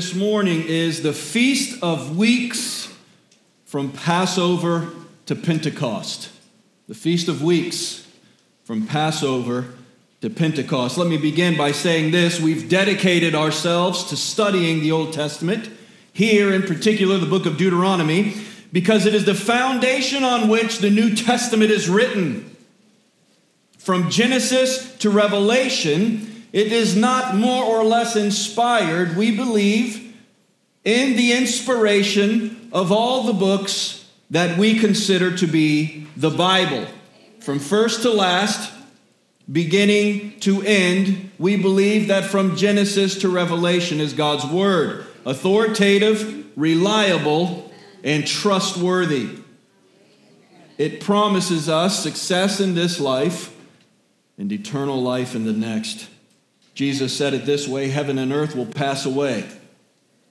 this morning is The Feast of Weeks from Passover to Pentecost. The Feast of Weeks from Passover to Pentecost. Let me begin by saying this we've dedicated ourselves to studying the Old Testament, here in particular, the book of Deuteronomy, because it is the foundation on which the New Testament is written. From Genesis to Revelation, it is not more or less inspired. We believe in the inspiration of all the books that we consider to be the Bible. From first to last, beginning to end, we believe that from Genesis to Revelation is God's Word authoritative, reliable, and trustworthy. It promises us success in this life and eternal life in the next. Jesus said it this way Heaven and earth will pass away,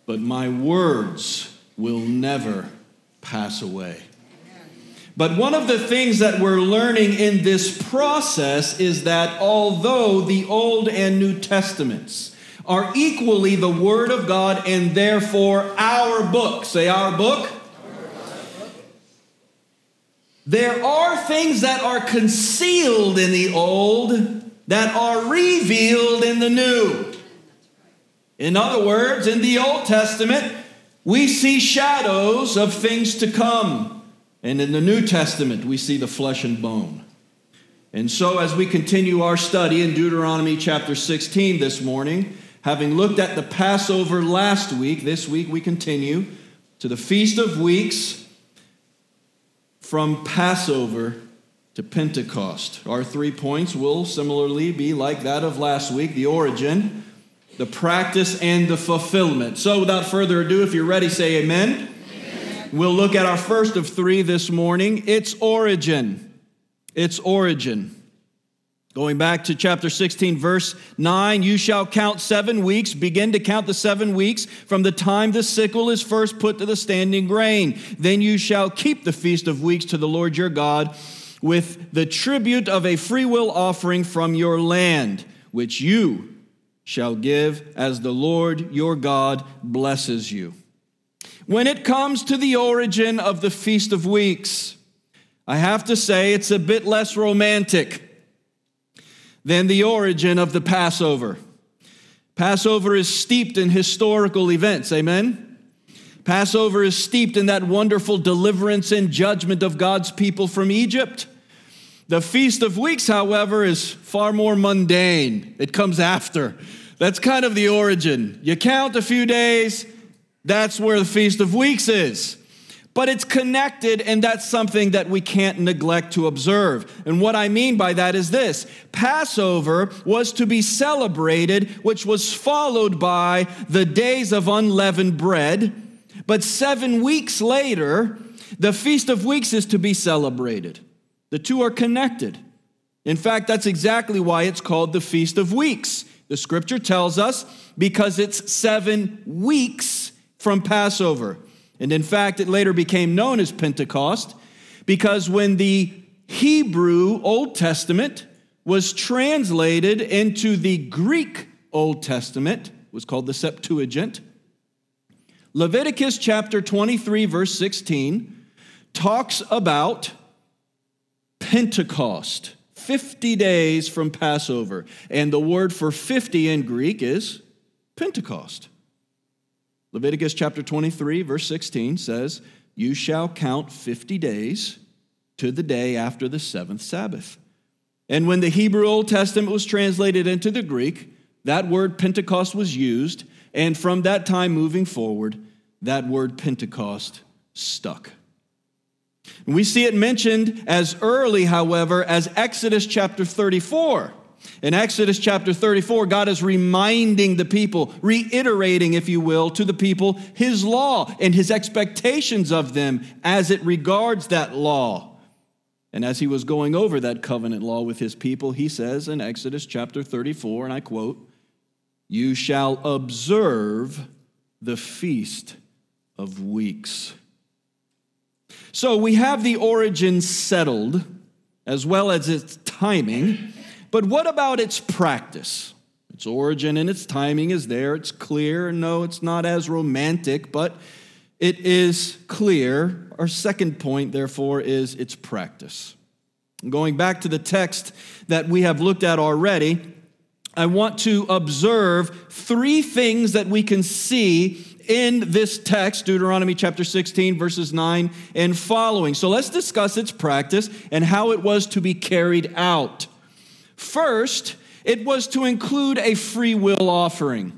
but my words will never pass away. But one of the things that we're learning in this process is that although the Old and New Testaments are equally the Word of God and therefore our book, say our book, there are things that are concealed in the Old that are revealed in the new. In other words, in the Old Testament, we see shadows of things to come. And in the New Testament, we see the flesh and bone. And so, as we continue our study in Deuteronomy chapter 16 this morning, having looked at the Passover last week, this week we continue to the Feast of Weeks from Passover to Pentecost. Our three points will similarly be like that of last week the origin, the practice, and the fulfillment. So, without further ado, if you're ready, say amen. amen. We'll look at our first of three this morning its origin. Its origin. Going back to chapter 16, verse 9, you shall count seven weeks, begin to count the seven weeks from the time the sickle is first put to the standing grain. Then you shall keep the feast of weeks to the Lord your God with the tribute of a freewill offering from your land, which you shall give as the Lord your God blesses you. When it comes to the origin of the Feast of Weeks, I have to say it's a bit less romantic than the origin of the Passover. Passover is steeped in historical events, amen? Passover is steeped in that wonderful deliverance and judgment of God's people from Egypt. The Feast of Weeks, however, is far more mundane. It comes after. That's kind of the origin. You count a few days, that's where the Feast of Weeks is. But it's connected, and that's something that we can't neglect to observe. And what I mean by that is this Passover was to be celebrated, which was followed by the days of unleavened bread but seven weeks later, the Feast of Weeks is to be celebrated. The two are connected. In fact, that's exactly why it's called the Feast of Weeks. The scripture tells us because it's seven weeks from Passover. And in fact, it later became known as Pentecost because when the Hebrew Old Testament was translated into the Greek Old Testament, was called the Septuagint, Leviticus chapter 23, verse 16, talks about Pentecost, 50 days from Passover. And the word for 50 in Greek is Pentecost. Leviticus chapter 23, verse 16 says, You shall count 50 days to the day after the seventh Sabbath. And when the Hebrew Old Testament was translated into the Greek, that word Pentecost was used and from that time moving forward, that word Pentecost stuck. We see it mentioned as early, however, as Exodus chapter 34. In Exodus chapter 34, God is reminding the people, reiterating, if you will, to the people his law and his expectations of them as it regards that law. And as he was going over that covenant law with his people, he says in Exodus chapter 34, and I quote, you shall observe the feast of weeks. So we have the origin settled as well as its timing, but what about its practice? Its origin and its timing is there. It's clear. No, it's not as romantic, but it is clear. Our second point, therefore, is its practice. Going back to the text that we have looked at already, I want to observe three things that we can see in this text, Deuteronomy chapter 16, verses 9 and following. So let's discuss its practice and how it was to be carried out. First, it was to include a free will offering.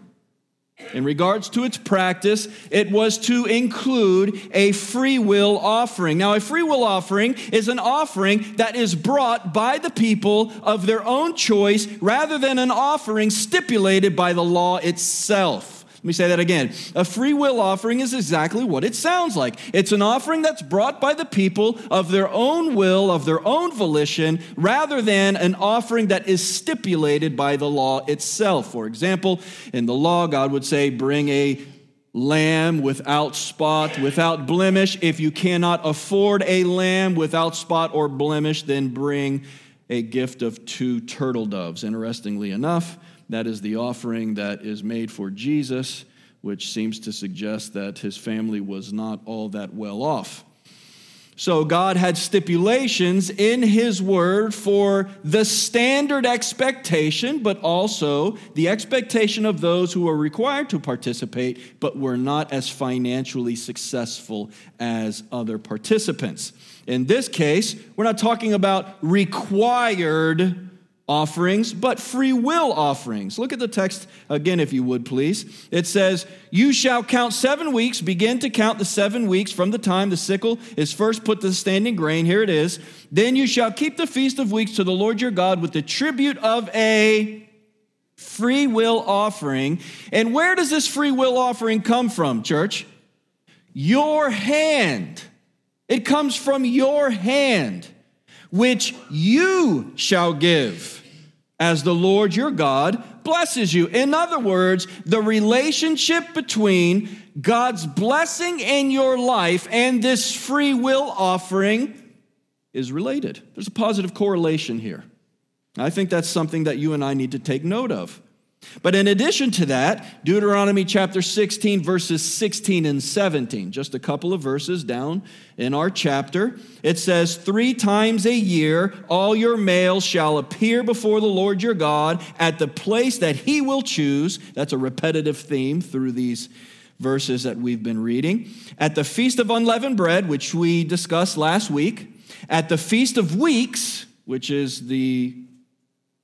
In regards to its practice, it was to include a free will offering. Now, a free will offering is an offering that is brought by the people of their own choice rather than an offering stipulated by the law itself. Let me say that again. A free will offering is exactly what it sounds like. It's an offering that's brought by the people of their own will, of their own volition, rather than an offering that is stipulated by the law itself. For example, in the law, God would say, bring a lamb without spot, without blemish. If you cannot afford a lamb without spot or blemish, then bring a gift of two turtle doves. Interestingly enough, that is the offering that is made for Jesus, which seems to suggest that his family was not all that well off. So, God had stipulations in His Word for the standard expectation, but also the expectation of those who were required to participate, but were not as financially successful as other participants. In this case, we're not talking about required offerings, but free will offerings. Look at the text again, if you would, please. It says, You shall count seven weeks, begin to count the seven weeks from the time the sickle is first put to the standing grain. Here it is. Then you shall keep the feast of weeks to the Lord your God with the tribute of a free will offering. And where does this free will offering come from, church? Your hand. It comes from your hand, which you shall give as the Lord your God blesses you. In other words, the relationship between God's blessing in your life and this free will offering is related. There's a positive correlation here. I think that's something that you and I need to take note of. But in addition to that, Deuteronomy chapter 16, verses 16 and 17, just a couple of verses down in our chapter, it says, Three times a year all your males shall appear before the Lord your God at the place that he will choose. That's a repetitive theme through these verses that we've been reading. At the Feast of Unleavened Bread, which we discussed last week, at the Feast of Weeks, which is the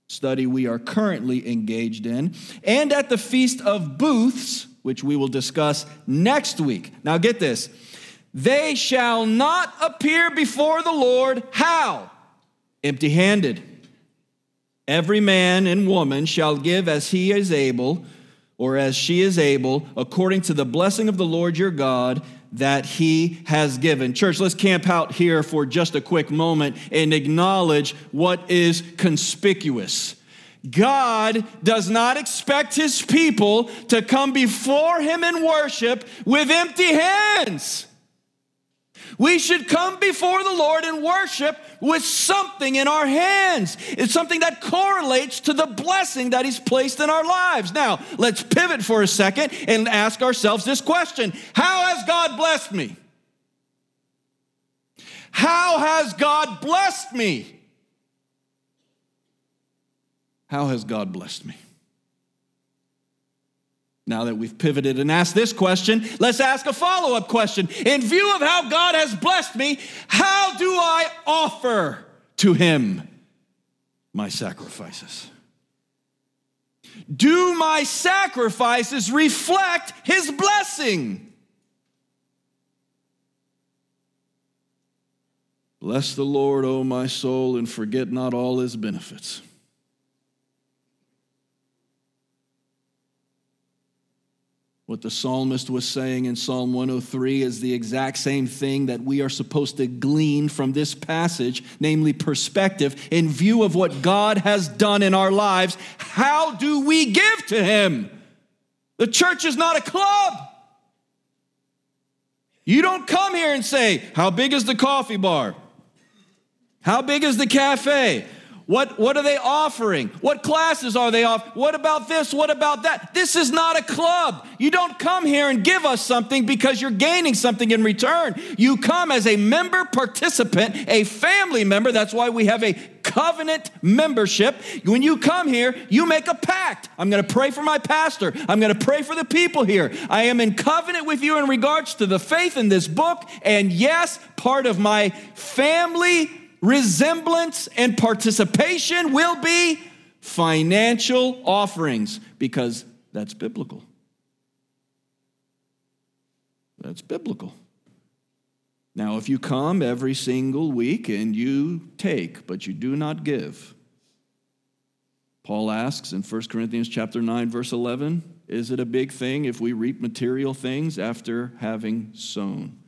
study we are currently engaged in, and at the Feast of Booths, which we will discuss next week. Now, get this they shall not appear before the Lord. How? Empty handed. Every man and woman shall give as he is able, or as she is able, according to the blessing of the Lord your God that he has given. Church, let's camp out here for just a quick moment and acknowledge what is conspicuous. God does not expect his people to come before him in worship with empty hands. We should come before the Lord and worship with something in our hands. It's something that correlates to the blessing that He's placed in our lives. Now, let's pivot for a second and ask ourselves this question How has God blessed me? How has God blessed me? How has God blessed me? Now that we've pivoted and asked this question, let's ask a follow up question. In view of how God has blessed me, how do I offer to Him my sacrifices? Do my sacrifices reflect His blessing? Bless the Lord, O my soul, and forget not all His benefits What the psalmist was saying in Psalm 103 is the exact same thing that we are supposed to glean from this passage, namely perspective. In view of what God has done in our lives, how do we give to Him? The church is not a club. You don't come here and say, How big is the coffee bar? How big is the cafe? What, what are they offering? What classes are they off? What about this? What about that? This is not a club. You don't come here and give us something because you're gaining something in return. You come as a member participant, a family member. That's why we have a covenant membership. When you come here, you make a pact. I'm going to pray for my pastor. I'm going to pray for the people here. I am in covenant with you in regards to the faith in this book. And yes, part of my family resemblance and participation will be financial offerings because that's biblical. That's biblical. Now, if you come every single week and you take, but you do not give, Paul asks in 1 Corinthians chapter 9 verse 11, is it a big thing if we reap material things after having sown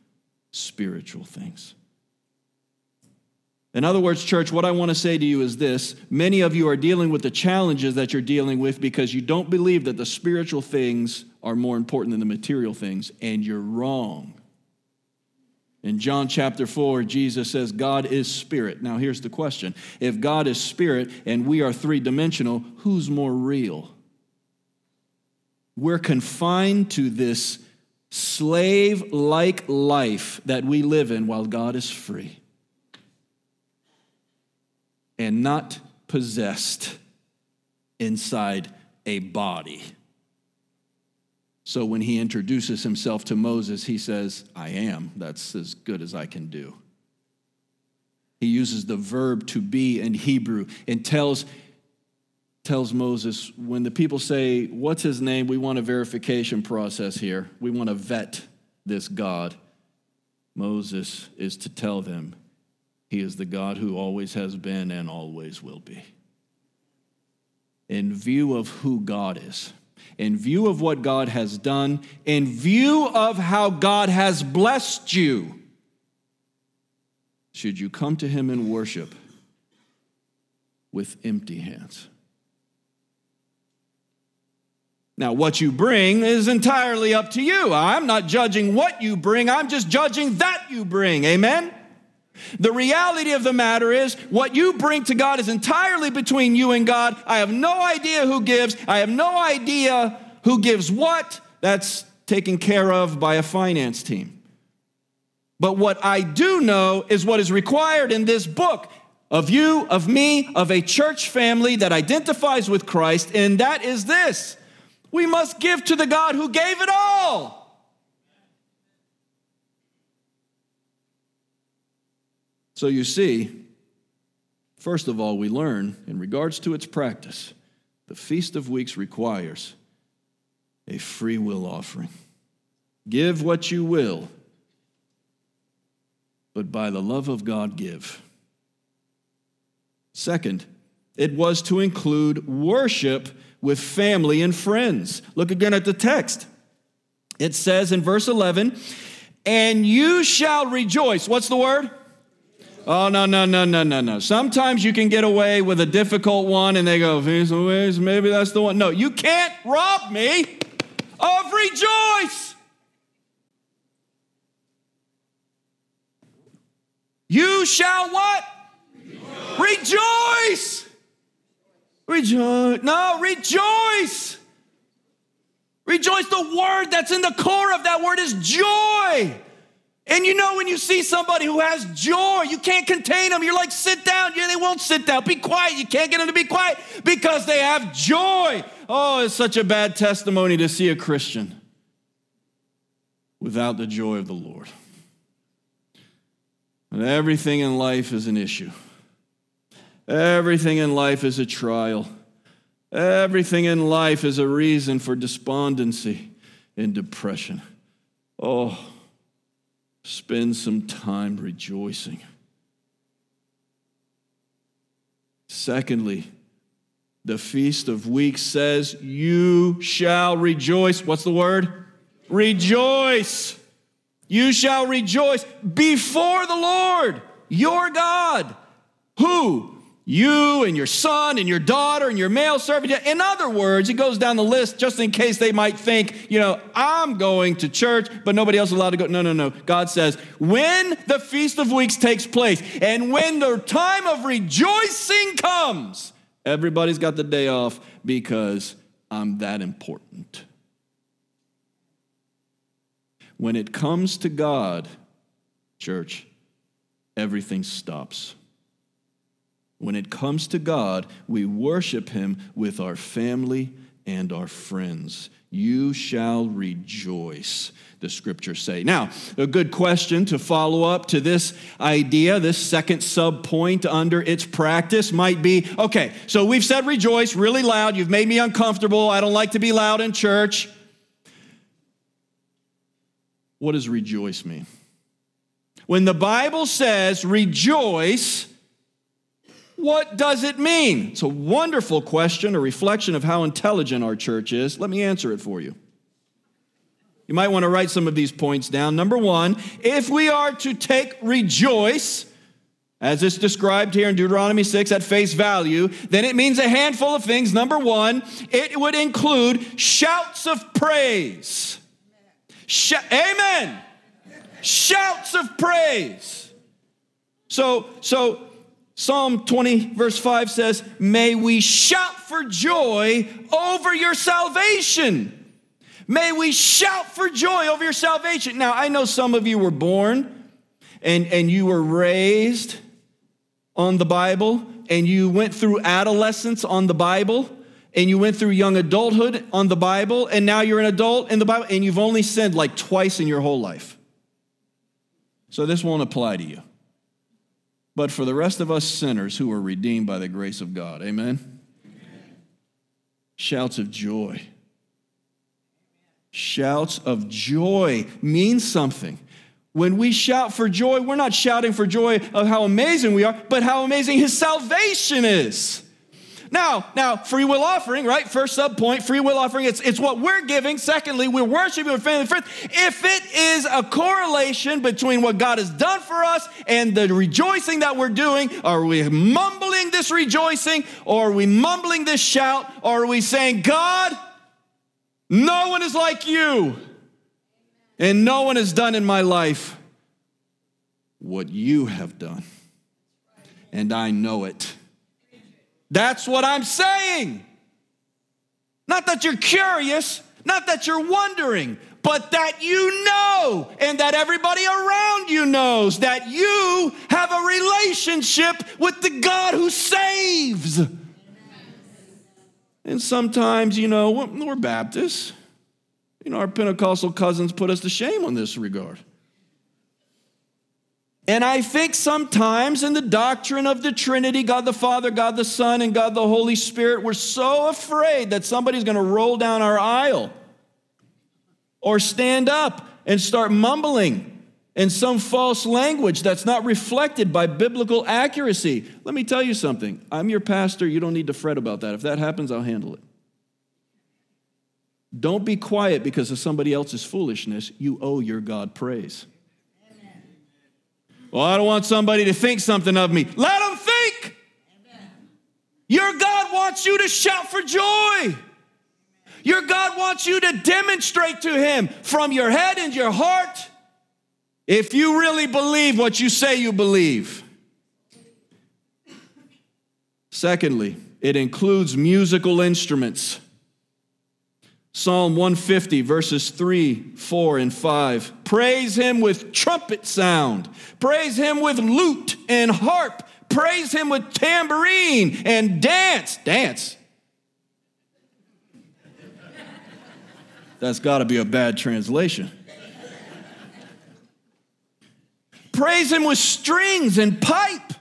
spiritual things? In other words, church, what I want to say to you is this many of you are dealing with the challenges that you're dealing with because you don't believe that the spiritual things are more important than the material things, and you're wrong. In John chapter 4, Jesus says, God is spirit. Now, here's the question If God is spirit and we are three dimensional, who's more real? We're confined to this slave like life that we live in while God is free and not possessed inside a body. So when he introduces himself to Moses, he says, I am. That's as good as I can do. He uses the verb to be in Hebrew and tells, tells Moses, when the people say, What's his name? We want a verification process here. We want to vet this God. Moses is to tell them, he is the God who always has been and always will be. In view of who God is, in view of what God has done, in view of how God has blessed you, should you come to Him in worship with empty hands? Now, what you bring is entirely up to you. I'm not judging what you bring, I'm just judging that you bring. Amen? The reality of the matter is, what you bring to God is entirely between you and God. I have no idea who gives, I have no idea who gives what. That's taken care of by a finance team. But what I do know is what is required in this book of you, of me, of a church family that identifies with Christ, and that is this we must give to the God who gave it all. So you see, first of all, we learn in regards to its practice, the Feast of Weeks requires a free will offering. Give what you will, but by the love of God, give. Second, it was to include worship with family and friends. Look again at the text. It says in verse 11, and you shall rejoice. What's the word? Oh, no, no, no, no, no, no. Sometimes you can get away with a difficult one and they go, maybe that's the one. No, you can't rob me of rejoice. You shall what? Rejoice. Rejoice. No, rejoice. Rejoice. The word that's in the core of that word is joy. And you know, when you see somebody who has joy, you can't contain them. You're like, sit down. Yeah, they won't sit down. Be quiet. You can't get them to be quiet because they have joy. Oh, it's such a bad testimony to see a Christian without the joy of the Lord. And everything in life is an issue, everything in life is a trial, everything in life is a reason for despondency and depression. Oh, Spend some time rejoicing. Secondly, the Feast of Weeks says, You shall rejoice. What's the word? Rejoice. You shall rejoice before the Lord, your God, who you and your son and your daughter and your male servant. In other words, he goes down the list just in case they might think, you know, I'm going to church, but nobody else is allowed to go. No, no, no. God says, when the Feast of Weeks takes place and when the time of rejoicing comes, everybody's got the day off because I'm that important. When it comes to God, church, everything stops. When it comes to God, we worship Him with our family and our friends. You shall rejoice, the scriptures say. Now, a good question to follow up to this idea, this second sub point under its practice might be okay, so we've said rejoice really loud. You've made me uncomfortable. I don't like to be loud in church. What does rejoice mean? When the Bible says rejoice, what does it mean? It's a wonderful question, a reflection of how intelligent our church is. Let me answer it for you. You might want to write some of these points down. Number one, if we are to take rejoice, as it's described here in Deuteronomy 6 at face value, then it means a handful of things. Number one, it would include shouts of praise. Sh- Amen. Shouts of praise. So, so Psalm 20, verse 5 says, May we shout for joy over your salvation. May we shout for joy over your salvation. Now, I know some of you were born and, and you were raised on the Bible, and you went through adolescence on the Bible, and you went through young adulthood on the Bible, and now you're an adult in the Bible, and you've only sinned like twice in your whole life. So this won't apply to you but for the rest of us sinners who are redeemed by the grace of God. Amen? Amen. Shouts of joy. Shouts of joy mean something. When we shout for joy, we're not shouting for joy of how amazing we are, but how amazing his salvation is. Now, now, free will offering, right? First sub point, free will offering. It's, it's what we're giving. Secondly, we're worshiping with family friends. If it is a correlation between what God has done for us and the rejoicing that we're doing, are we mumbling this rejoicing or are we mumbling this shout or are we saying, God, no one is like you and no one has done in my life what you have done. And I know it. That's what I'm saying. Not that you're curious, not that you're wondering, but that you know and that everybody around you knows that you have a relationship with the God who saves. And sometimes, you know, we're Baptists. You know, our Pentecostal cousins put us to shame on this regard. And I think sometimes in the doctrine of the Trinity, God the Father, God the Son, and God the Holy Spirit, we're so afraid that somebody's going to roll down our aisle or stand up and start mumbling in some false language that's not reflected by biblical accuracy. Let me tell you something. I'm your pastor. You don't need to fret about that. If that happens, I'll handle it. Don't be quiet because of somebody else's foolishness. You owe your God praise. Well, I don't want somebody to think something of me. Let them think. Amen. Your God wants you to shout for joy. Your God wants you to demonstrate to Him from your head and your heart if you really believe what you say you believe. Secondly, it includes musical instruments. Psalm 150, verses 3, 4, and 5. Praise him with trumpet sound. Praise him with lute and harp. Praise him with tambourine and dance. Dance. That's got to be a bad translation. Praise him with strings and pipe.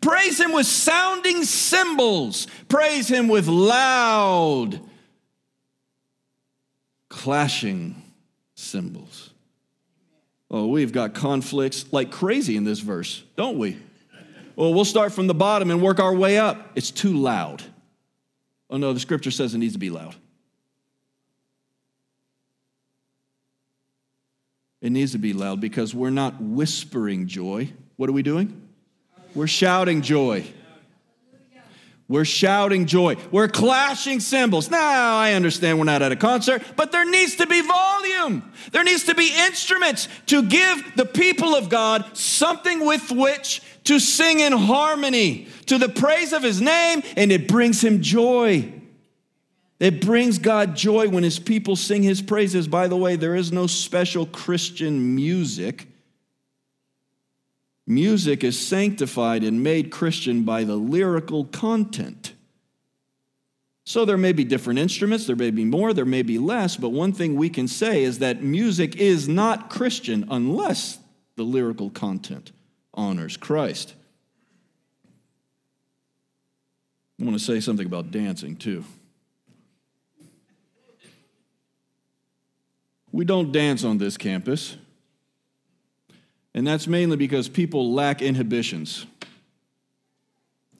Praise him with sounding cymbals. Praise him with loud clashing cymbals. Oh, we've got conflicts like crazy in this verse, don't we? Well, we'll start from the bottom and work our way up. It's too loud. Oh, no, the scripture says it needs to be loud. It needs to be loud because we're not whispering joy. What are we doing? We're shouting joy. We're shouting joy. We're clashing cymbals. Now, I understand we're not at a concert, but there needs to be volume. There needs to be instruments to give the people of God something with which to sing in harmony to the praise of his name, and it brings him joy. It brings God joy when his people sing his praises. By the way, there is no special Christian music. Music is sanctified and made Christian by the lyrical content. So there may be different instruments, there may be more, there may be less, but one thing we can say is that music is not Christian unless the lyrical content honors Christ. I want to say something about dancing too. We don't dance on this campus. And that's mainly because people lack inhibitions.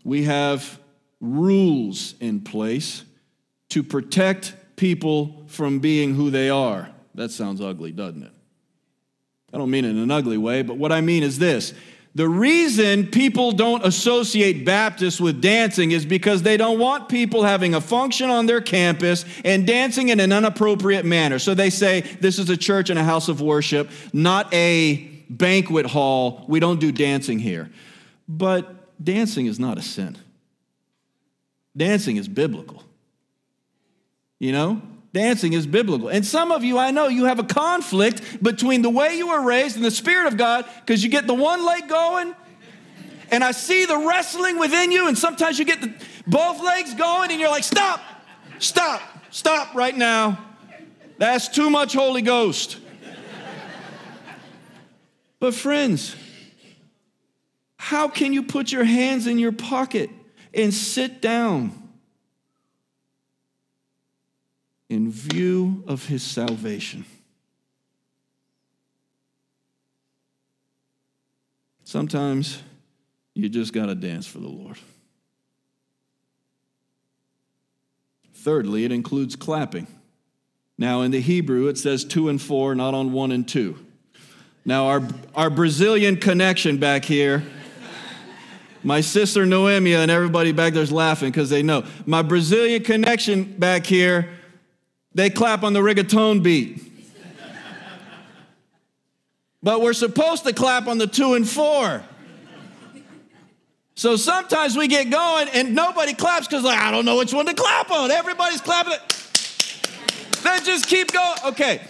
We have rules in place to protect people from being who they are. That sounds ugly, doesn't it? I don't mean it in an ugly way, but what I mean is this. The reason people don't associate Baptists with dancing is because they don't want people having a function on their campus and dancing in an inappropriate manner. So they say this is a church and a house of worship, not a banquet hall. We don't do dancing here. But dancing is not a sin. Dancing is biblical. You know? Dancing is biblical. And some of you, I know, you have a conflict between the way you were raised and the Spirit of God because you get the one leg going, and I see the wrestling within you, and sometimes you get the, both legs going, and you're like, stop, stop, stop right now. That's too much Holy Ghost. But, friends, how can you put your hands in your pocket and sit down in view of his salvation? Sometimes you just got to dance for the Lord. Thirdly, it includes clapping. Now, in the Hebrew, it says two and four, not on one and two. Now, our, our Brazilian connection back here, my sister Noemia and everybody back there's laughing because they know. My Brazilian connection back here, they clap on the reggaeton beat. but we're supposed to clap on the two and four. So sometimes we get going and nobody claps because like, I don't know which one to clap on. Everybody's clapping it. They just keep going. Okay.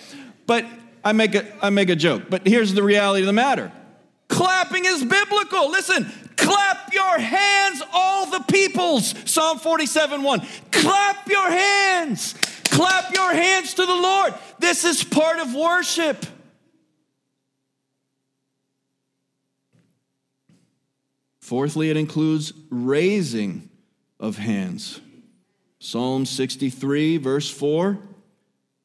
But I make a, I make a joke, but here's the reality of the matter. Clapping is biblical. Listen, clap your hands, all the peoples. Psalm 47 1. Clap your hands. Clap your hands to the Lord. This is part of worship. Fourthly, it includes raising of hands. Psalm 63, verse 4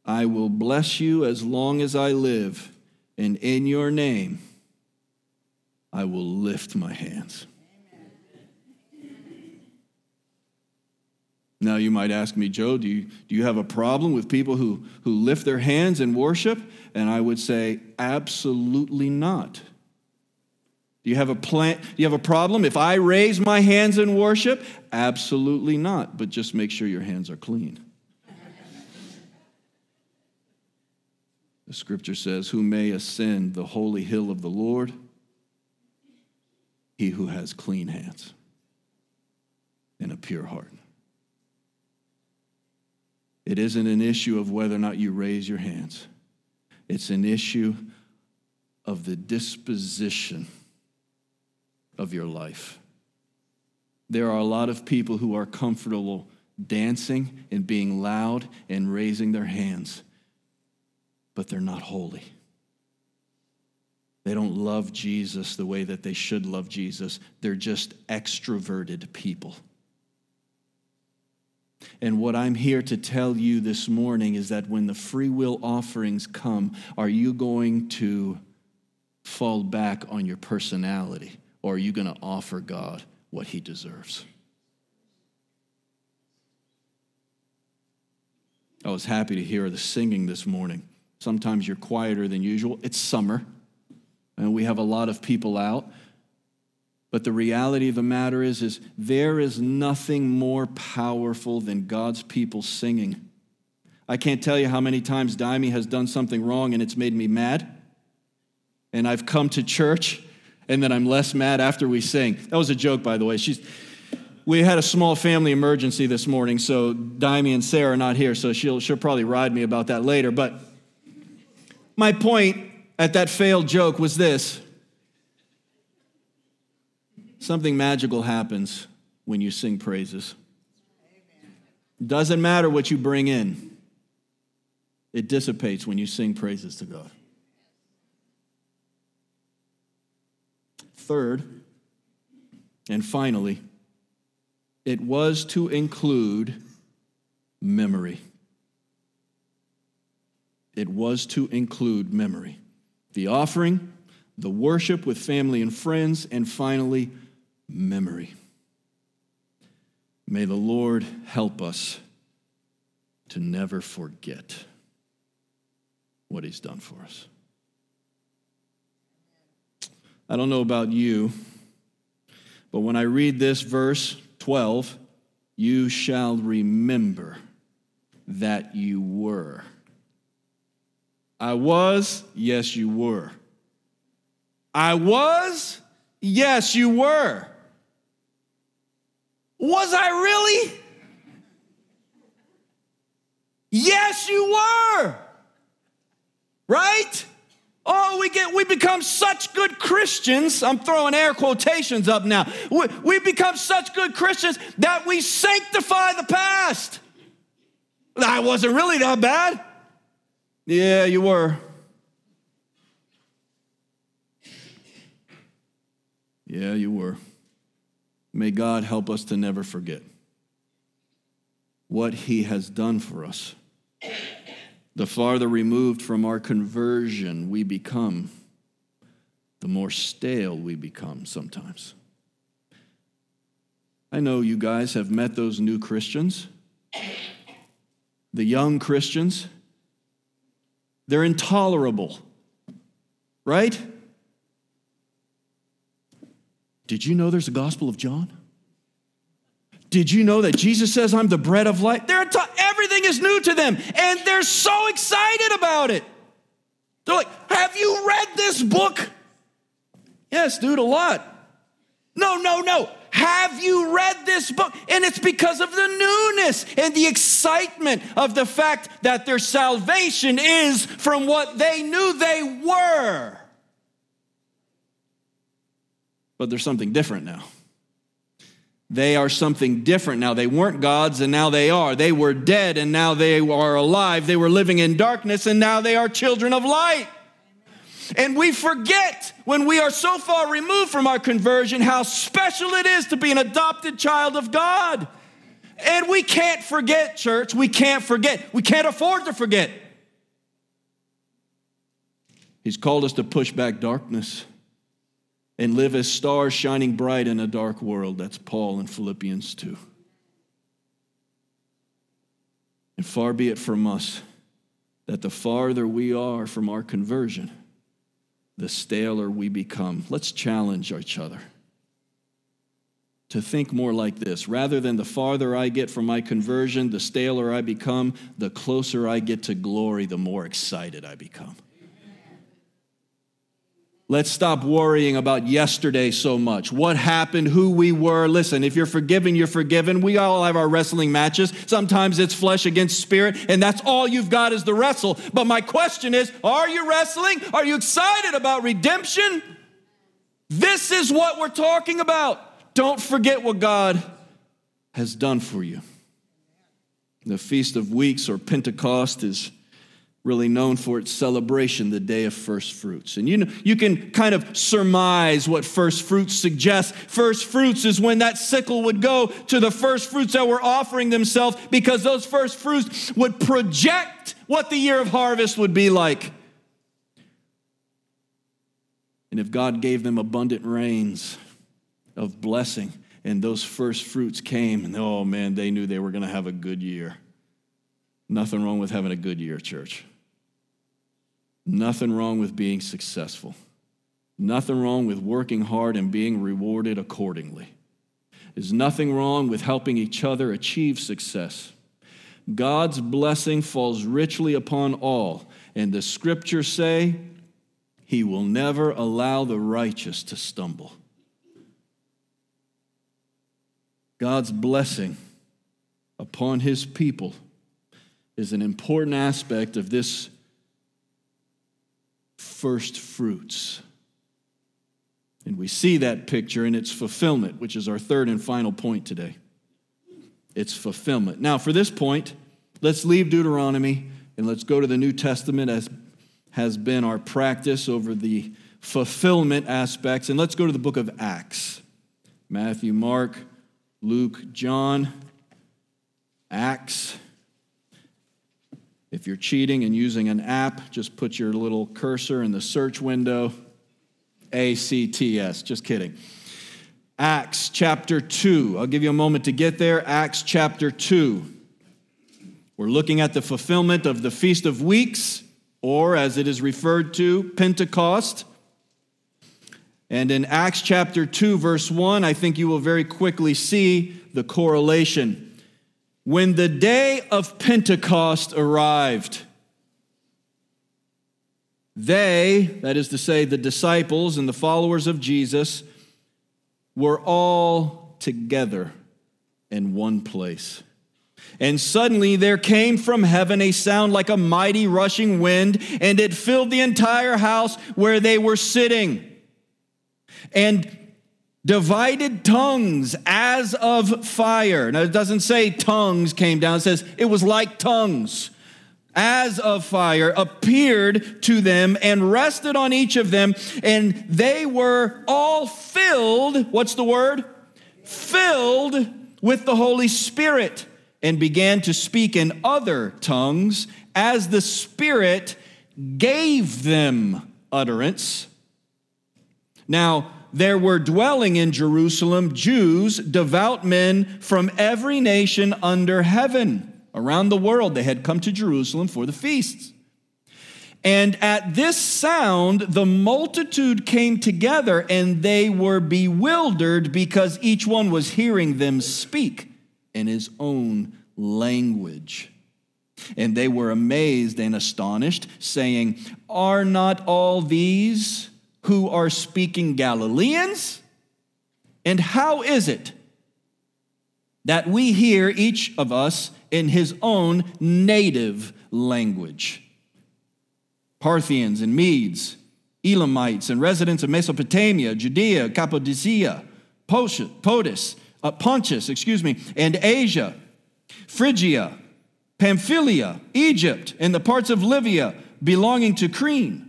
I will bless you as long as I live, and in your name I will lift my hands. Now, you might ask me, Joe, do you, do you have a problem with people who, who lift their hands in worship? And I would say, absolutely not. Do you have a plan? Do you have a problem if I raise my hands in worship? Absolutely not. But just make sure your hands are clean. The scripture says, Who may ascend the holy hill of the Lord? He who has clean hands and a pure heart. It isn't an issue of whether or not you raise your hands, it's an issue of the disposition of your life. There are a lot of people who are comfortable dancing and being loud and raising their hands but they're not holy. They don't love Jesus the way that they should love Jesus. They're just extroverted people. And what I'm here to tell you this morning is that when the free will offerings come, are you going to fall back on your personality or are you going to offer God what he deserves? I was happy to hear the singing this morning. Sometimes you're quieter than usual. It's summer, and we have a lot of people out. But the reality of the matter is, is there is nothing more powerful than God's people singing. I can't tell you how many times Daimi has done something wrong and it's made me mad. And I've come to church and then I'm less mad after we sing. That was a joke, by the way. She's, we had a small family emergency this morning, so Daimi and Sarah are not here, so she'll, she'll probably ride me about that later. But my point at that failed joke was this something magical happens when you sing praises. Doesn't matter what you bring in, it dissipates when you sing praises to God. Third, and finally, it was to include memory. It was to include memory. The offering, the worship with family and friends, and finally, memory. May the Lord help us to never forget what He's done for us. I don't know about you, but when I read this verse 12, you shall remember that you were. I was, yes, you were. I was, yes, you were. Was I really? Yes, you were. Right? Oh, we get we become such good Christians. I'm throwing air quotations up now. We, we become such good Christians that we sanctify the past. I wasn't really that bad. Yeah, you were. Yeah, you were. May God help us to never forget what He has done for us the farther removed from our conversion we become, the more stale we become sometimes. I know you guys have met those new Christians, the young Christians. They're intolerable, right? Did you know there's a Gospel of John? Did you know that Jesus says, I'm the bread of life? They're t- everything is new to them, and they're so excited about it. They're like, Have you read this book? Yes, dude, a lot. No, no, no. Have you read this book? And it's because of the newness and the excitement of the fact that their salvation is from what they knew they were. But there's something different now. They are something different now. They weren't gods and now they are. They were dead and now they are alive. They were living in darkness and now they are children of light. And we forget when we are so far removed from our conversion how special it is to be an adopted child of God. And we can't forget, church. We can't forget. We can't afford to forget. He's called us to push back darkness and live as stars shining bright in a dark world. That's Paul in Philippians 2. And far be it from us that the farther we are from our conversion, the staler we become. Let's challenge each other to think more like this. Rather than the farther I get from my conversion, the staler I become, the closer I get to glory, the more excited I become. Let's stop worrying about yesterday so much. What happened, who we were. Listen, if you're forgiven, you're forgiven. We all have our wrestling matches. Sometimes it's flesh against spirit, and that's all you've got is the wrestle. But my question is are you wrestling? Are you excited about redemption? This is what we're talking about. Don't forget what God has done for you. The Feast of Weeks or Pentecost is really known for its celebration, the day of first fruits. And you know, you can kind of surmise what first fruits suggests. First fruits is when that sickle would go to the first fruits that were offering themselves because those first fruits would project what the year of harvest would be like. And if God gave them abundant rains of blessing, and those first fruits came, and oh man, they knew they were going to have a good year. Nothing wrong with having a good year, church. Nothing wrong with being successful. Nothing wrong with working hard and being rewarded accordingly. There's nothing wrong with helping each other achieve success. God's blessing falls richly upon all, and the scriptures say, He will never allow the righteous to stumble. God's blessing upon His people is an important aspect of this first fruits. And we see that picture in its fulfillment, which is our third and final point today. Its fulfillment. Now, for this point, let's leave Deuteronomy and let's go to the New Testament as has been our practice over the fulfillment aspects. And let's go to the book of Acts Matthew, Mark, Luke, John, Acts. If you're cheating and using an app, just put your little cursor in the search window. A C T S, just kidding. Acts chapter 2. I'll give you a moment to get there. Acts chapter 2. We're looking at the fulfillment of the Feast of Weeks, or as it is referred to, Pentecost. And in Acts chapter 2, verse 1, I think you will very quickly see the correlation. When the day of Pentecost arrived, they, that is to say, the disciples and the followers of Jesus, were all together in one place. And suddenly there came from heaven a sound like a mighty rushing wind, and it filled the entire house where they were sitting. And divided tongues as of fire. Now, it doesn't say tongues came down, it says it was like tongues as of fire appeared to them and rested on each of them, and they were all filled. What's the word? Filled with the Holy Spirit and began to speak in other tongues as the Spirit gave them utterance. Now, there were dwelling in Jerusalem Jews, devout men from every nation under heaven. Around the world, they had come to Jerusalem for the feasts. And at this sound, the multitude came together and they were bewildered because each one was hearing them speak in his own language. And they were amazed and astonished, saying, Are not all these who are speaking Galileans? And how is it that we hear each of us in his own native language? Parthians and Medes, Elamites and residents of Mesopotamia, Judea, Cappadocia, Pontus, uh, Pontus, excuse me, and Asia, Phrygia, Pamphylia, Egypt, and the parts of Libya belonging to Crete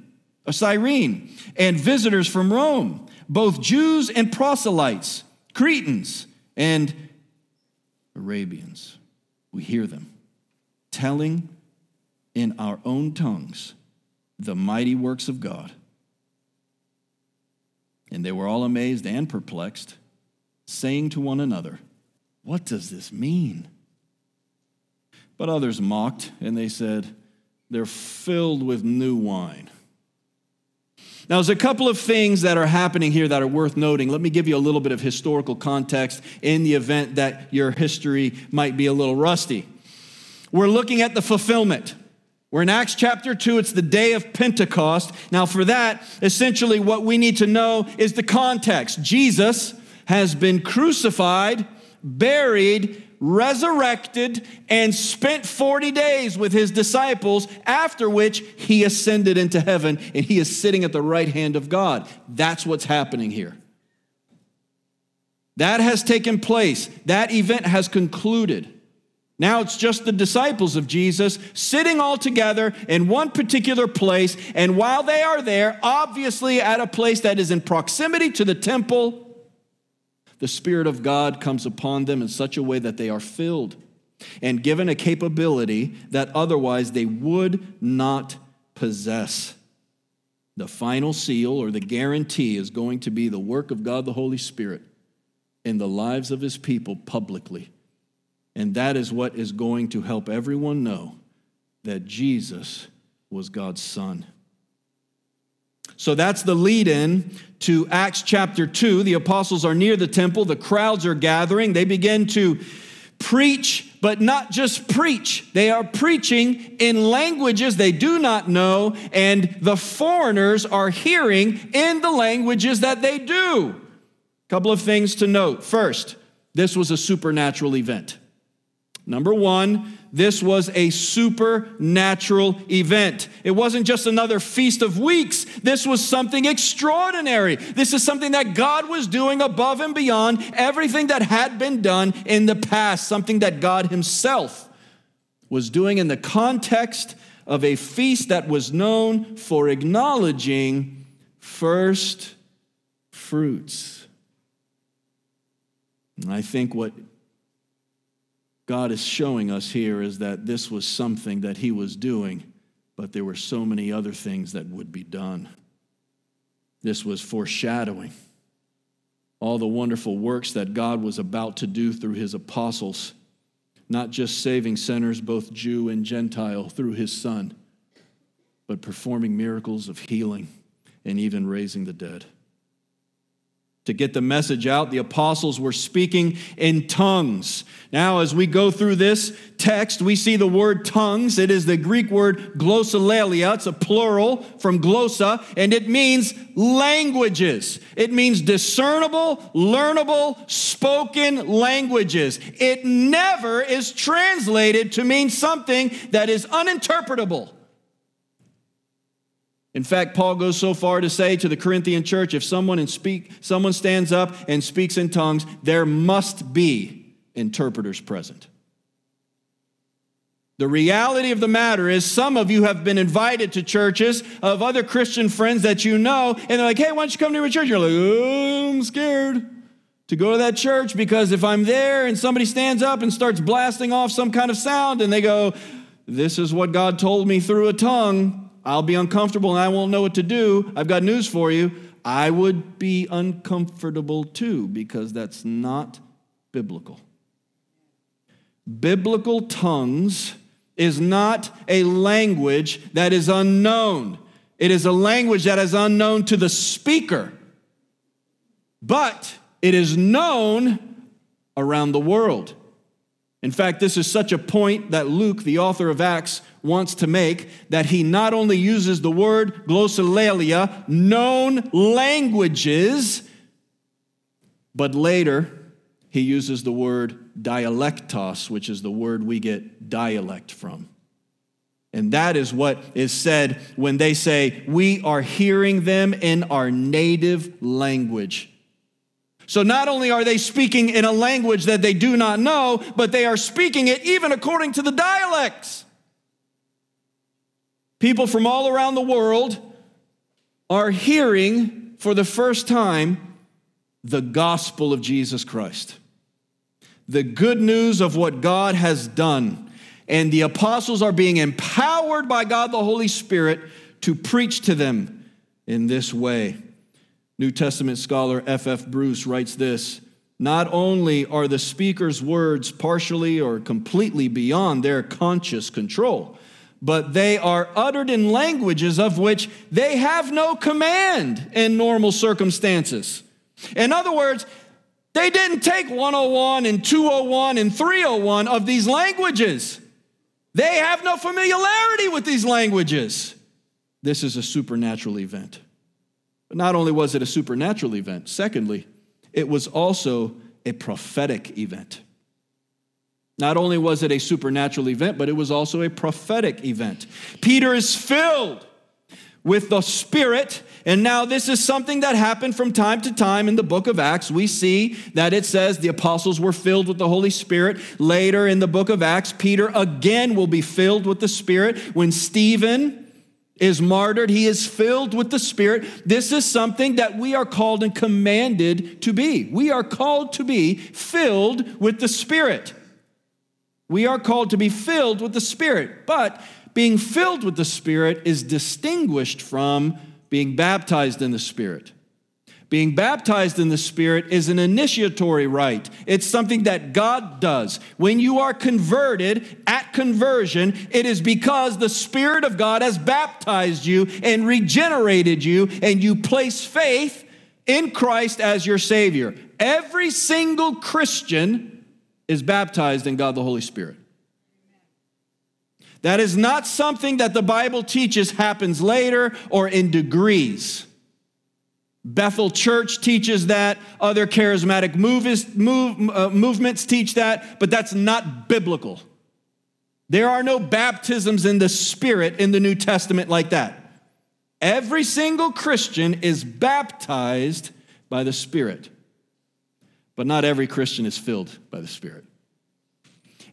a Cyrene, and visitors from Rome, both Jews and proselytes, Cretans and Arabians. We hear them telling in our own tongues the mighty works of God. And they were all amazed and perplexed, saying to one another, What does this mean? But others mocked, and they said, They're filled with new wine. Now, there's a couple of things that are happening here that are worth noting. Let me give you a little bit of historical context in the event that your history might be a little rusty. We're looking at the fulfillment. We're in Acts chapter 2, it's the day of Pentecost. Now, for that, essentially what we need to know is the context. Jesus has been crucified, buried, resurrected, and spent 40 days with his disciples, after which he ascended into heaven and he is sitting at the right hand of God. That's what's happening here. That has taken place, that event has concluded. Now it's just the disciples of Jesus sitting all together in one particular place. And while they are there, obviously at a place that is in proximity to the temple, the Spirit of God comes upon them in such a way that they are filled and given a capability that otherwise they would not possess. The final seal or the guarantee is going to be the work of God the Holy Spirit in the lives of his people publicly. And that is what is going to help everyone know that Jesus was God's Son. So that's the lead in to Acts chapter 2. The apostles are near the temple, the crowds are gathering. They begin to preach, but not just preach. They are preaching in languages they do not know, and the foreigners are hearing in the languages that they do. Couple of things to note. First, this was a supernatural event. Number one, this was a supernatural event. It wasn't just another feast of weeks. This was something extraordinary. This is something that God was doing above and beyond everything that had been done in the past, something that God Himself was doing in the context of a feast that was known for acknowledging first fruits. And I think what God is showing us here is that this was something that He was doing, but there were so many other things that would be done. This was foreshadowing all the wonderful works that God was about to do through His apostles, not just saving sinners, both Jew and Gentile, through His Son, but performing miracles of healing and even raising the dead to get the message out. The apostles were speaking in tongues. Now, as we go through this text, we see the word tongues. It is the Greek word glossolalia. It's a plural from glossa, and it means languages. It means discernible, learnable, spoken languages. It never is translated to mean something that is uninterpretable. In fact, Paul goes so far to say to the Corinthian church if someone, speak, someone stands up and speaks in tongues, there must be interpreters present. The reality of the matter is, some of you have been invited to churches of other Christian friends that you know, and they're like, hey, why don't you come to my church? You're like, oh, I'm scared to go to that church because if I'm there and somebody stands up and starts blasting off some kind of sound and they go, this is what God told me through a tongue, I'll be uncomfortable and I won't know what to do. I've got news for you. I would be uncomfortable too because that's not biblical. Biblical tongues is not a language that is unknown. It is a language that is unknown to the speaker, but it is known around the world. In fact, this is such a point that Luke, the author of Acts, wants to make that he not only uses the word glossolalia, known languages, but later he uses the word dialectos, which is the word we get dialect from. And that is what is said when they say, We are hearing them in our native language. So not only are they speaking in a language that they do not know, but they are speaking it even according to the dialects. People from all around the world are hearing for the first time the gospel of Jesus Christ, the good news of what God has done. And the apostles are being empowered by God the Holy Spirit to preach to them in this way. New Testament scholar F.F. Bruce writes this Not only are the speaker's words partially or completely beyond their conscious control, but they are uttered in languages of which they have no command in normal circumstances. In other words, they didn't take 101 and 201 and 301 of these languages. They have no familiarity with these languages. This is a supernatural event. But not only was it a supernatural event, secondly, it was also a prophetic event. Not only was it a supernatural event, but it was also a prophetic event. Peter is filled with the Spirit. And now, this is something that happened from time to time in the book of Acts. We see that it says the apostles were filled with the Holy Spirit. Later in the book of Acts, Peter again will be filled with the Spirit. When Stephen is martyred, he is filled with the Spirit. This is something that we are called and commanded to be. We are called to be filled with the Spirit. We are called to be filled with the Spirit, but being filled with the Spirit is distinguished from being baptized in the Spirit. Being baptized in the Spirit is an initiatory rite. It's something that God does. When you are converted at conversion, it is because the Spirit of God has baptized you and regenerated you, and you place faith in Christ as your Savior. Every single Christian is baptized in God the Holy Spirit. That is not something that the Bible teaches happens later or in degrees. Bethel Church teaches that, other charismatic move, uh, movements teach that, but that's not biblical. There are no baptisms in the Spirit in the New Testament like that. Every single Christian is baptized by the Spirit, but not every Christian is filled by the Spirit.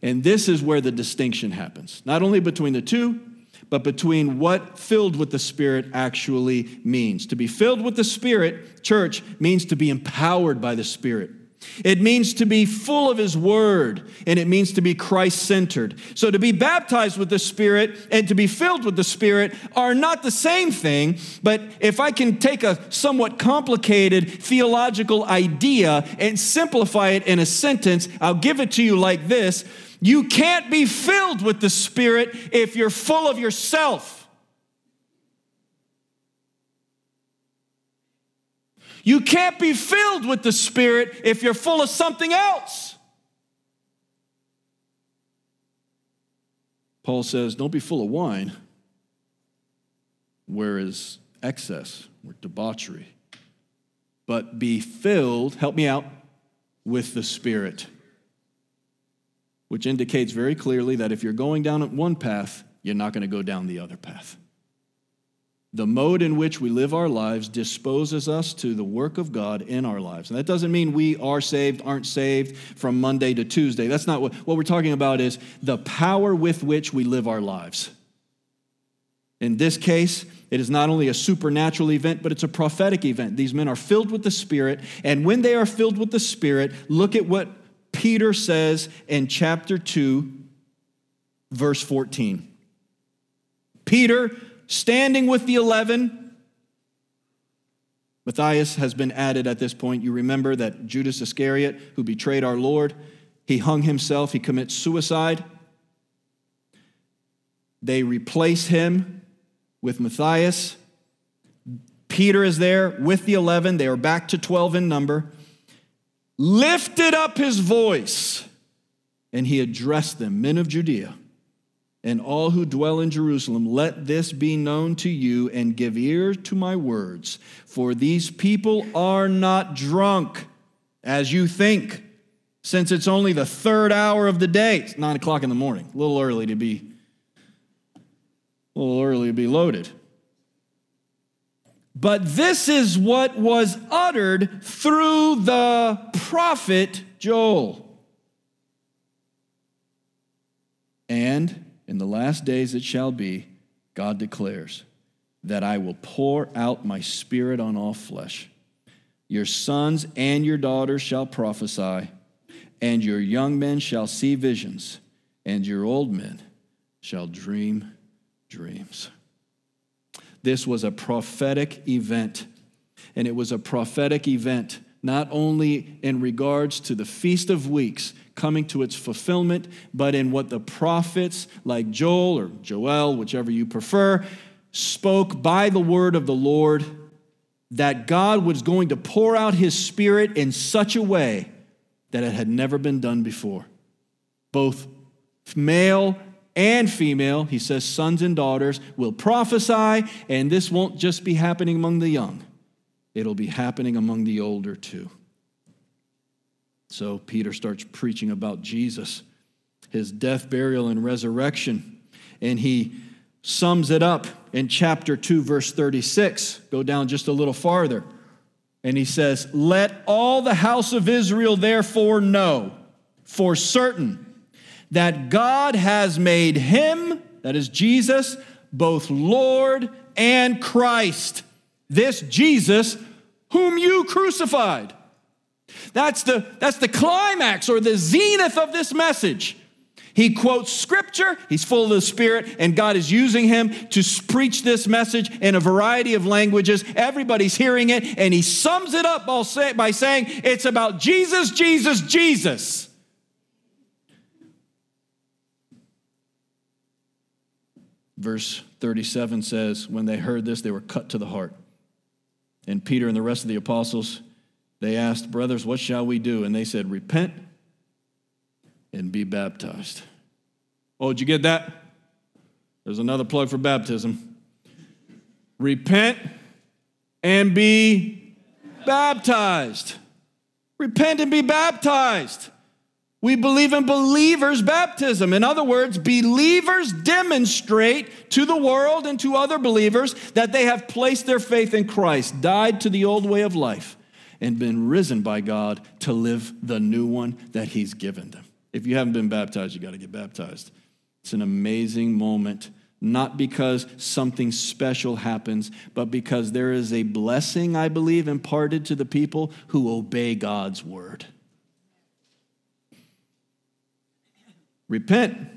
And this is where the distinction happens, not only between the two, but between what filled with the Spirit actually means. To be filled with the Spirit, church, means to be empowered by the Spirit. It means to be full of His Word, and it means to be Christ centered. So, to be baptized with the Spirit and to be filled with the Spirit are not the same thing, but if I can take a somewhat complicated theological idea and simplify it in a sentence, I'll give it to you like this you can't be filled with the Spirit if you're full of yourself. You can't be filled with the Spirit if you're full of something else. Paul says, don't be full of wine, where is excess or debauchery, but be filled, help me out, with the Spirit which indicates very clearly that if you're going down one path, you're not going to go down the other path. The mode in which we live our lives disposes us to the work of God in our lives. And that doesn't mean we are saved, aren't saved from Monday to Tuesday. That's not what, what we're talking about is the power with which we live our lives. In this case, it is not only a supernatural event, but it's a prophetic event. These men are filled with the Spirit, and when they are filled with the Spirit, look at what Peter says in chapter 2, verse 14. Peter, standing with the 11, Matthias has been added at this point. You remember that Judas Iscariot, who betrayed our Lord, he hung himself, he commits suicide. They replace him with Matthias. Peter is there with the 11. They are back to 12 in number lifted up his voice and he addressed them, men of Judea and all who dwell in Jerusalem, let this be known to you and give ear to my words. For these people are not drunk as you think, since it's only the third hour of the day. It's nine o'clock in the morning, a little early to be, a little early to be loaded. But this is what was uttered through the prophet Joel. And in the last days it shall be, God declares, that I will pour out my spirit on all flesh. Your sons and your daughters shall prophesy, and your young men shall see visions, and your old men shall dream dreams. This was a prophetic event. And it was a prophetic event not only in regards to the Feast of Weeks coming to its fulfillment, but in what the prophets like Joel or Joel, whichever you prefer, spoke by the word of the Lord that God was going to pour out his spirit in such a way that it had never been done before. Both male and female, he says sons and daughters, will prophesy, and this won't just be happening among the young, it'll be happening among the older too. So Peter starts preaching about Jesus, his death, burial, and resurrection, and he sums it up in chapter 2, verse 36. Go down just a little farther. And he says, Let all the house of Israel therefore know for certain that God has made him, that is Jesus, both Lord and Christ. This Jesus whom you crucified. That's the, that's the climax or the zenith of this message. He quotes scripture, he's full of the Spirit, and God is using him to preach this message in a variety of languages. Everybody's hearing it, and he sums it up by saying, It's about Jesus, Jesus, Jesus. Verse 37 says, When they heard this, they were cut to the heart. And Peter and the rest of the apostles, they asked, Brothers, what shall we do? And they said, Repent and be baptized. Oh, did you get that? There's another plug for baptism. Repent and be baptized. Repent and be baptized. We believe in believers' baptism. In other words, believers demonstrate to the world and to other believers that they have placed their faith in Christ, died to the old way of life, and been risen by God to live the new one that He's given them. If you haven't been baptized, you got to get baptized. It's an amazing moment, not because something special happens, but because there is a blessing, I believe, imparted to the people who obey God's word. Repent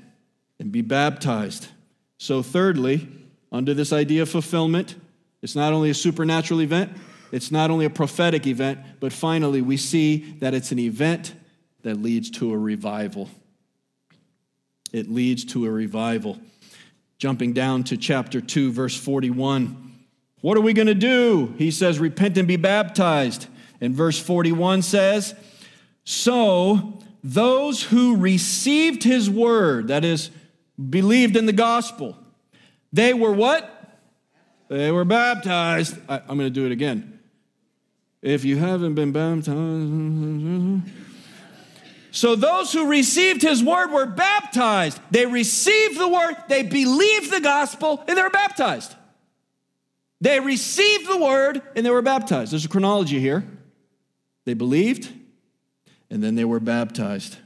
and be baptized. So, thirdly, under this idea of fulfillment, it's not only a supernatural event, it's not only a prophetic event, but finally, we see that it's an event that leads to a revival. It leads to a revival. Jumping down to chapter 2, verse 41. What are we going to do? He says, Repent and be baptized. And verse 41 says, So those who received his word, that is, believed in the gospel, they were what? They were baptized. I, am going to do it again. If you haven't been baptized, so those who received his word were baptized. They received the word, they believed the gospel, and they were baptized. They received the word and they were baptized. There's a chronology here. They believed and then they were baptized.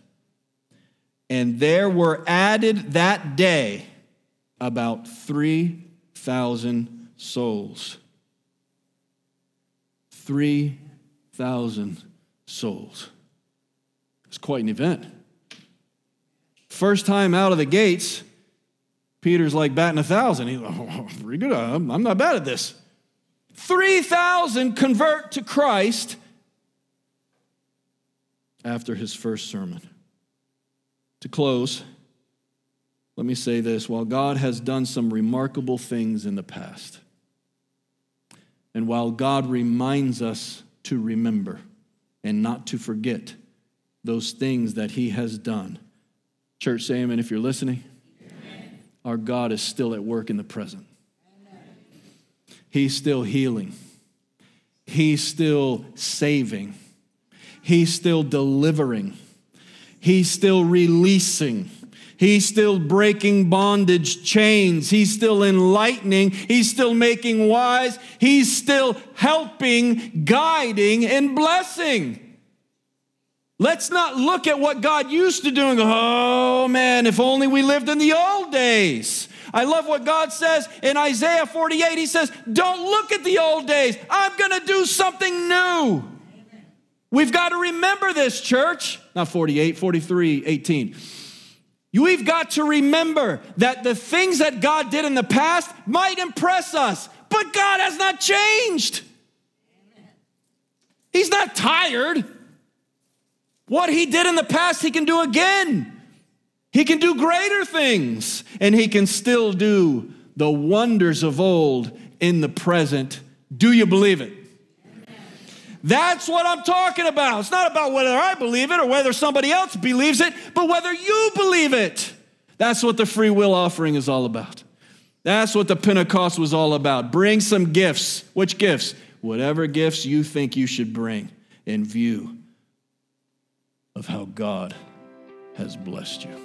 And there were added that day about 3,000 souls. 3,000 souls. It's quite an event. First time out of the gates, Peter's like batting a thousand. He's like, oh, pretty good. I'm, not bad at this. 3,000 convert to Christ after his first sermon. To close, let me say this while God has done some remarkable things in the past, and while God reminds us to remember and not to forget, those things that he has done. Church, say amen if you're listening. Amen. Our God is still at work in the present. Amen. He's still healing. He's still saving. He's still delivering. He's still releasing. He's still breaking bondage chains. He's still enlightening. He's still making wise. He's still helping, guiding, and blessing. Let's not look at what God used to do and go, oh man, if only we lived in the old days. I love what God says in Isaiah 48. He says, Don't look at the old days. I'm going to do something new. We've got to remember this, church. Not 48, 43, 18. We've got to remember that the things that God did in the past might impress us, but God has not changed. He's not tired. What he did in the past, he can do again. He can do greater things, and he can still do the wonders of old in the present. Do you believe it? That's what I'm talking about. It's not about whether I believe it or whether somebody else believes it, but whether you believe it. That's what the free will offering is all about. That's what the Pentecost was all about. Bring some gifts. Which gifts? Whatever gifts you think you should bring in view of how God has blessed you.